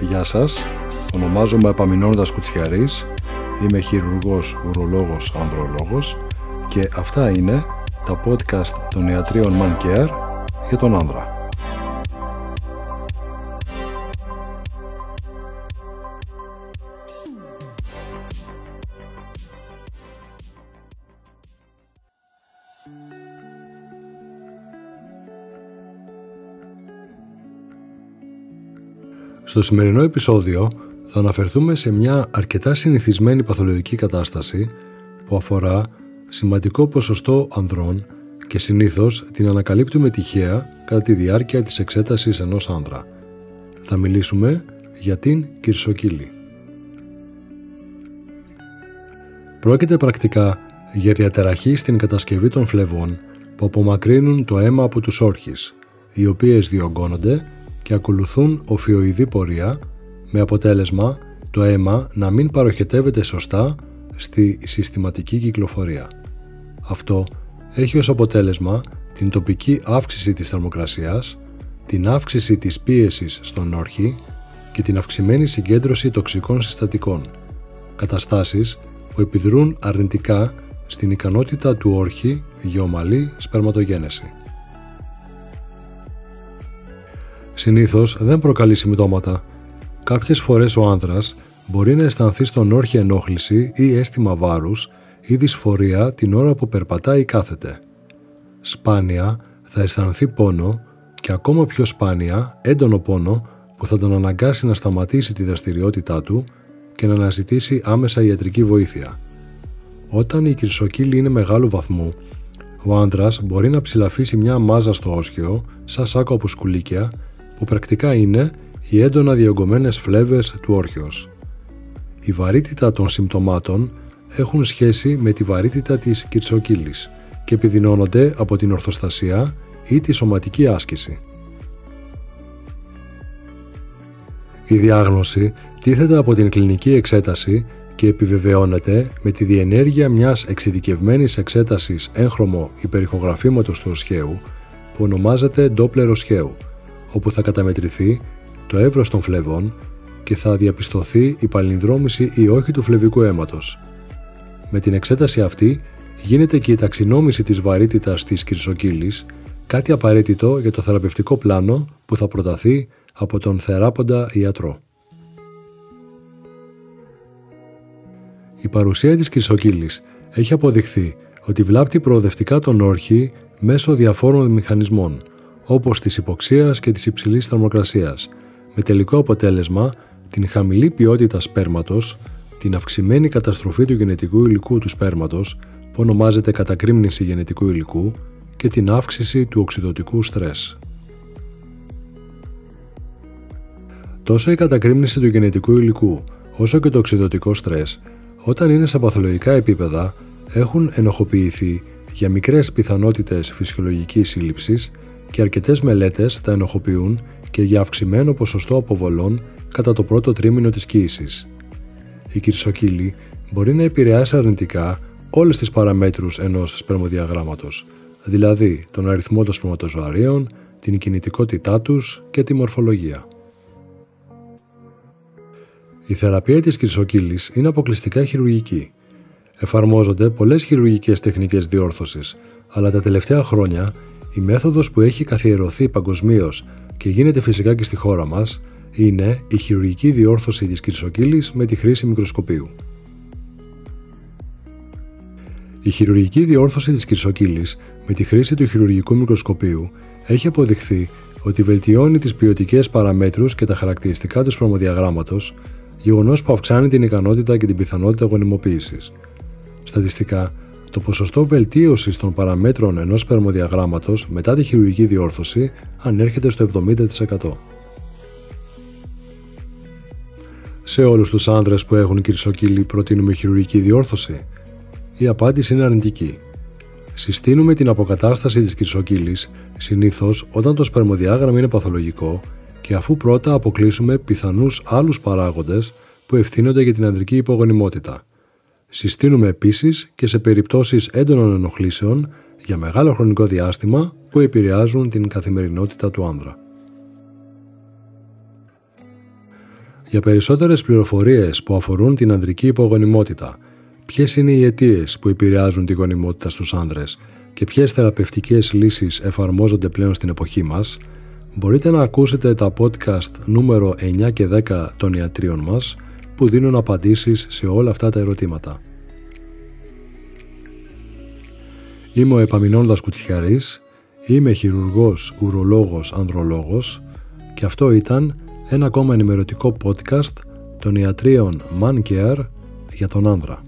Γεια σας, ονομάζομαι Επαμινώντας Κουτσιαρής, είμαι χειρουργός, ουρολόγος, ανδρολόγος και αυτά είναι τα podcast των ιατρίων Man Care για τον άνδρα. Στο σημερινό επεισόδιο θα αναφερθούμε σε μια αρκετά συνηθισμένη παθολογική κατάσταση που αφορά σημαντικό ποσοστό ανδρών και συνήθως την ανακαλύπτουμε τυχαία κατά τη διάρκεια της εξέτασης ενός άνδρα. Θα μιλήσουμε για την κυρσοκύλη. Πρόκειται πρακτικά για διαταραχή στην κατασκευή των φλεβών που απομακρύνουν το αίμα από τους όρχες, οι οποίες διωγγώνονται και ακολουθούν οφειοειδή πορεία με αποτέλεσμα το αίμα να μην παροχετεύεται σωστά στη συστηματική κυκλοφορία. Αυτό έχει ως αποτέλεσμα την τοπική αύξηση της θερμοκρασίας, την αύξηση της πίεσης στον όρχη και την αυξημένη συγκέντρωση τοξικών συστατικών, καταστάσεις που επιδρούν αρνητικά στην ικανότητα του όρχη για ομαλή σπερματογένεση. Συνήθως δεν προκαλεί συμπτώματα. Κάποιες φορές ο άνδρας μπορεί να αισθανθεί στον όρχη ενόχληση ή αίσθημα βάρους ή δυσφορία την ώρα που περπατάει ή κάθεται. Σπάνια θα αισθανθεί πόνο και ακόμα πιο σπάνια έντονο πόνο που θα τον αναγκάσει να σταματήσει τη δραστηριότητά του και να αναζητήσει άμεσα ιατρική βοήθεια. Όταν η κυρσοκύλη είναι μεγάλου βαθμού, ο άνδρας μπορεί να ψηλαφίσει μια μάζα στο όσχιο, σαν σάκο από σκουλίκια, που πρακτικά είναι οι έντονα διωγγωμένες φλέβες του όρχιος. Η βαρύτητα των συμπτωμάτων έχουν σχέση με τη βαρύτητα της κυρσοκύλης και επιδεινώνονται από την ορθοστασία ή τη σωματική άσκηση. Η διάγνωση τίθεται από την κλινική εξέταση και επιβεβαιώνεται με τη διενέργεια μιας εξειδικευμένης εξέτασης έγχρωμο υπερηχογραφήματος του οσχαίου που ονομάζεται Doppler οσχαίου, όπου θα καταμετρηθεί το εύρος των φλεβών και θα διαπιστωθεί η παλινδρόμηση ή όχι του φλεβικού αίματος. Με την εξέταση αυτή γίνεται και η ταξινόμηση της βαρύτητας της κυρσοκύλης, κάτι απαραίτητο για το θεραπευτικό πλάνο που θα προταθεί από τον θεράποντα ιατρό. Η παρουσία της κυρσοκύλης έχει αποδειχθεί ότι βλάπτει προοδευτικά τον όρχη μέσω διαφόρων μηχανισμών, όπως της υποξίας και της υψηλής θερμοκρασίας, με τελικό αποτέλεσμα την χαμηλή ποιότητα σπέρματος, την αυξημένη καταστροφή του γενετικού υλικού του σπέρματος, που ονομάζεται κατακρίμνηση γενετικού υλικού, και την αύξηση του οξυδοτικού στρες. Τόσο η κατακρίμνηση του γενετικού υλικού, όσο και το οξυδοτικό στρες, όταν είναι σε παθολογικά επίπεδα, έχουν ενοχοποιηθεί για μικρές πιθανότητες φυσιολογικής σύλληψης και αρκετές μελέτες τα ενοχοποιούν και για αυξημένο ποσοστό αποβολών κατά το πρώτο τρίμηνο της κοίησης. Η κυρσοκύλη μπορεί να επηρεάσει αρνητικά όλες τις παραμέτρους ενός σπερμοδιαγράμματος, δηλαδή τον αριθμό των σπερματοζωαρίων, την κινητικότητά τους και τη μορφολογία. Η θεραπεία της κυρσοκύλης είναι αποκλειστικά χειρουργική. Εφαρμόζονται πολλές χειρουργικές τεχνικές διόρθωσης, αλλά τα τελευταία χρόνια η μέθοδος που έχει καθιερωθεί παγκοσμίως και γίνεται φυσικά και στη χώρα μας είναι η χειρουργική διόρθωση της κυρσοκύλης με τη χρήση μικροσκοπίου. Η χειρουργική διόρθωση της κυρσοκύλης με τη χρήση του χειρουργικού μικροσκοπίου έχει αποδειχθεί ότι βελτιώνει τις ποιοτικές παραμέτρους και τα χαρακτηριστικά του σπρωμοδιαγράμματος, γεγονός που αυξάνει την ικανότητα και την πιθανότητα γονιμοποίησης. Στατιστικά, το ποσοστό βελτίωσης των παραμέτρων ενός σπερμοδιαγράμματος μετά τη χειρουργική διόρθωση ανέρχεται στο 70%. Σε όλους τους άνδρες που έχουν κυρσοκύλη προτείνουμε χειρουργική διόρθωση. Η απάντηση είναι αρνητική. Συστήνουμε την αποκατάσταση της κυρσοκύλης συνήθως όταν το σπερμοδιάγραμμα είναι παθολογικό και αφού πρώτα αποκλείσουμε πιθανούς άλλους παράγοντες που ευθύνονται για την ανδρική υπογονιμότητα – Συστήνουμε επίσης και σε περιπτώσεις έντονων ενοχλήσεων για μεγάλο χρονικό διάστημα που επηρεάζουν την καθημερινότητα του άνδρα. Για περισσότερες πληροφορίες που αφορούν την ανδρική υπογονιμότητα, ποιες είναι οι αιτίες που επηρεάζουν τη γονιμότητα στους άνδρες και ποιες θεραπευτικές λύσεις εφαρμόζονται πλέον στην εποχή μας, μπορείτε να ακούσετε τα podcast νούμερο 9 και 10 των ιατρίων μας που δίνουν απαντήσεις σε όλα αυτά τα ερωτήματα. Είμαι ο Επαμινώντας Κουτσιαρής, είμαι χειρουργός, ουρολόγος, ανδρολόγος και αυτό ήταν ένα ακόμα ενημερωτικό podcast των ιατρίων Man Care για τον άνδρα.